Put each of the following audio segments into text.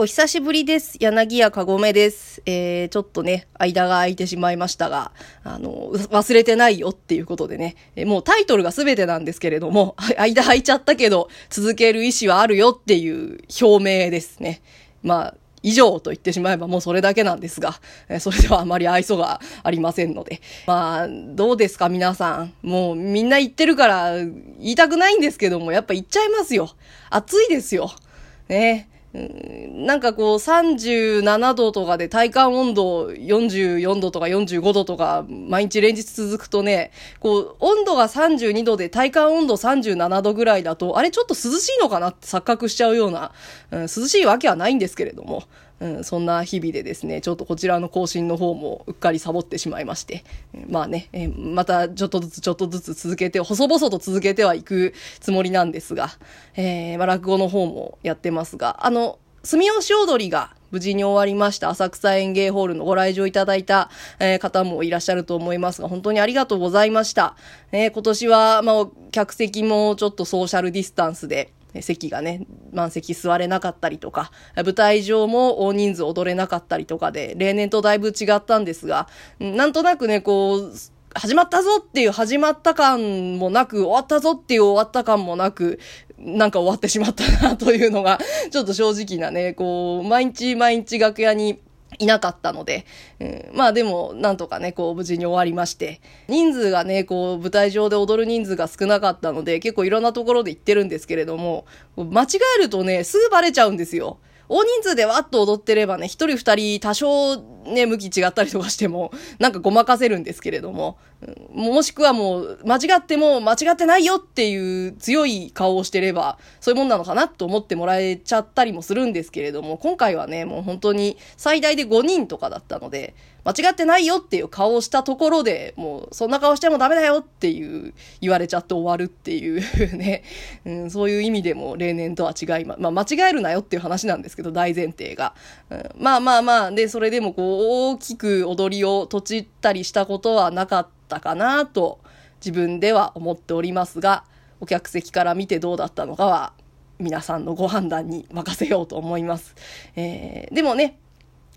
お久しぶりです。柳家かごめです。えー、ちょっとね、間が空いてしまいましたが、あの、忘れてないよっていうことでね、え、もうタイトルが全てなんですけれども、間空いちゃったけど、続ける意思はあるよっていう表明ですね。まあ、以上と言ってしまえばもうそれだけなんですが、えそれではあまり愛想がありませんので。まあ、どうですか皆さん。もうみんな言ってるから言いたくないんですけども、やっぱ言っちゃいますよ。暑いですよ。ね。なんかこう37度とかで体感温度44度とか45度とか毎日連日続くとね、こう温度が32度で体感温度37度ぐらいだと、あれちょっと涼しいのかなって錯覚しちゃうような、うん、涼しいわけはないんですけれども、うん、そんな日々でですね、ちょっとこちらの更新の方もうっかりサボってしまいまして、まあね、え、またちょっとずつちょっとずつ続けて、細々と続けてはいくつもりなんですが、えー、まあ落語の方もやってますが、あの、住吉踊りが無事に終わりました。浅草園芸ホールのご来場いただいた、えー、方もいらっしゃると思いますが、本当にありがとうございました。えー、今年は、まあ、客席もちょっとソーシャルディスタンスで、席がね、満席座れなかったりとか、舞台上も大人数踊れなかったりとかで、例年とだいぶ違ったんですが、なんとなくね、こう、始まったぞっていう始まった感もなく、終わったぞっていう終わった感もなく、なんか終わってしまったなというのが、ちょっと正直なね、こう、毎日毎日楽屋にいなかったので、うん、まあでも、なんとかね、こう、無事に終わりまして、人数がね、こう、舞台上で踊る人数が少なかったので、結構いろんなところで行ってるんですけれども、間違えるとね、すぐバレちゃうんですよ。大人数でわっと踊ってればね、一人二人多少ね、向き違ったりとかしても、なんかごまかせるんですけれども、もしくはもう、間違っても間違ってないよっていう強い顔をしてれば、そういうもんなのかなと思ってもらえちゃったりもするんですけれども、今回はね、もう本当に最大で5人とかだったので、間違ってないよっていう顔をしたところで、もう、そんな顔してもダメだよっていう、言われちゃって終わるっていうね、うん、そういう意味でも例年とは違いま、まあ、間違えるなよっていう話なんですけど、大前提が。うん、まあまあまあ、で、それでもこう、大きく踊りをとちったりしたことはなかったったかなと、自分では思っておりますが、お客席から見てどうだったのかは、皆さんのご判断に任せようと思います。えー、でもね、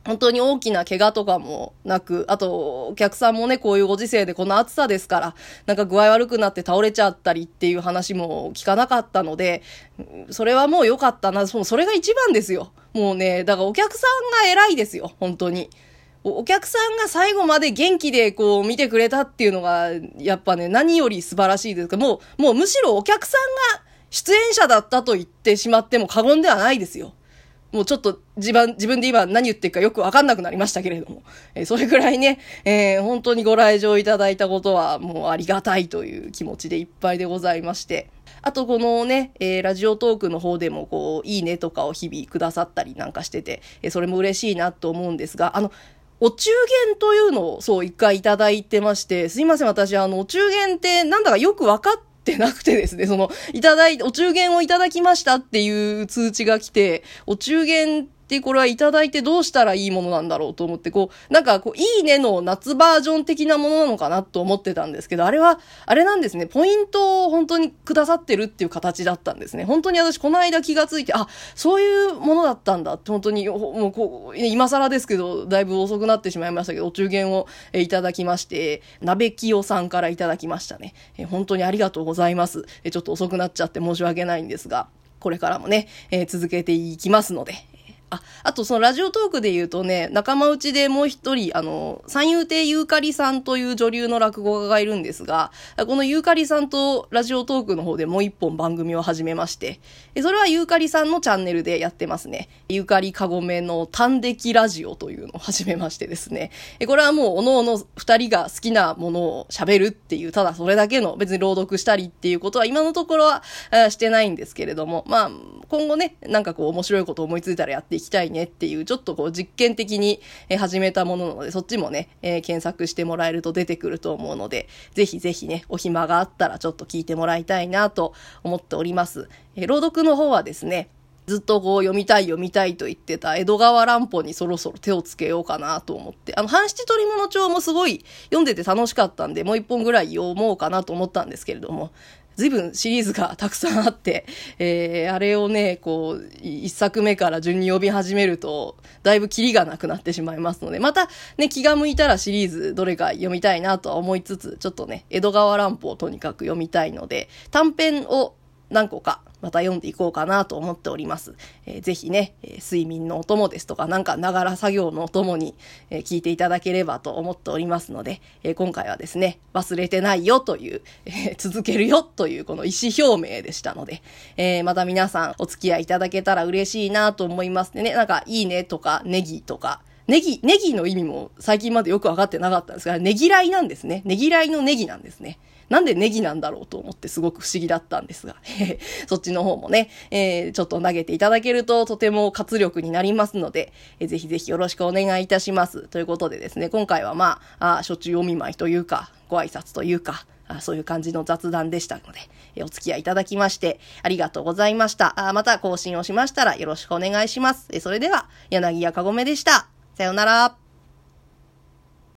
本当に大きな怪我とかもなく、あと、お客さんもね、こういうご時世でこの暑さですから、なんか具合悪くなって倒れちゃったりっていう話も聞かなかったので、それはもう良かったな。それが一番ですよ。もうね、だからお客さんが偉いですよ、本当に。お客さんが最後まで元気でこう見てくれたっていうのが、やっぱね、何より素晴らしいですか。もう、もうむしろお客さんが出演者だったと言ってしまっても過言ではないですよ。もうちょっと自分、自分で今何言ってるかよくわかんなくなりましたけれども、えー、それくらいね、えー、本当にご来場いただいたことはもうありがたいという気持ちでいっぱいでございまして、あとこのね、えー、ラジオトークの方でもこう、いいねとかを日々くださったりなんかしてて、えそれも嬉しいなと思うんですが、あの、お中元というのをそう一回いただいてまして、すいません、私あの、お中元ってなんだかよくわかってなくてですね、その、いただいて、お中元をいただきましたっていう通知が来て、お中元で、これはいただいてどうしたらいいものなんだろうと思って、こう、なんか、こう、いいねの夏バージョン的なものなのかなと思ってたんですけど、あれは、あれなんですね、ポイントを本当にくださってるっていう形だったんですね。本当に私、この間気がついて、あ、そういうものだったんだって、本当に、もうこう、今更ですけど、だいぶ遅くなってしまいましたけど、お中元をいただきまして、鍋清さんからいただきましたね。え本当にありがとうございます。えちょっと遅くなっちゃって申し訳ないんですが、これからもね、えー、続けていきますので、あ、あとそのラジオトークで言うとね、仲間内でもう一人、あの、三遊亭ゆうかりさんという女流の落語家がいるんですが、このゆうかりさんとラジオトークの方でもう一本番組を始めまして、それはゆうかりさんのチャンネルでやってますね。ゆうかりかごめの短歴ラジオというのを始めましてですね。これはもう、おのおの二人が好きなものを喋るっていう、ただそれだけの別に朗読したりっていうことは今のところはしてないんですけれども、まあ、今後ね、なんかこう面白いことを思いついたらやっていきたいねっていう、ちょっとこう実験的に始めたものなので、そっちもね、えー、検索してもらえると出てくると思うので、ぜひぜひね、お暇があったらちょっと聞いてもらいたいなと思っております。えー、朗読の方はですね、ずっとこう読みたい読みたいと言ってた江戸川乱歩にそろそろ手をつけようかなと思って、あの、半七取物帳もすごい読んでて楽しかったんで、もう一本ぐらい読もうかなと思ったんですけれども、随分シリーズがたくさんあって、えー、あれをね、こう、一作目から順に呼び始めると、だいぶキリがなくなってしまいますので、またね、気が向いたらシリーズどれか読みたいなとは思いつつ、ちょっとね、江戸川乱歩をとにかく読みたいので、短編を何個かまた読んでいこうかなと思っております。えー、ぜひね、え、睡眠のお供ですとか、なんかながら作業のお供に、え、聞いていただければと思っておりますので、え今回はですね、忘れてないよという、え続けるよというこの意思表明でしたので、えまた皆さんお付き合いいただけたら嬉しいなと思いますね。なんか、いいねとか、ネギとか、ネギ、ネギの意味も最近までよくわかってなかったんですが、ネギらいなんですね。ネギらいのネギなんですね。なんでネギなんだろうと思ってすごく不思議だったんですが、そっちの方もね、えー、ちょっと投げていただけるととても活力になりますので、えー、ぜひぜひよろしくお願いいたします。ということでですね、今回はまあ、あ初中お見舞いというか、ご挨拶というか、あそういう感じの雑談でしたので、えお付き合いいただきまして、ありがとうございました。あまた更新をしましたらよろしくお願いします。えそれでは、柳家かごめでした。さようなら。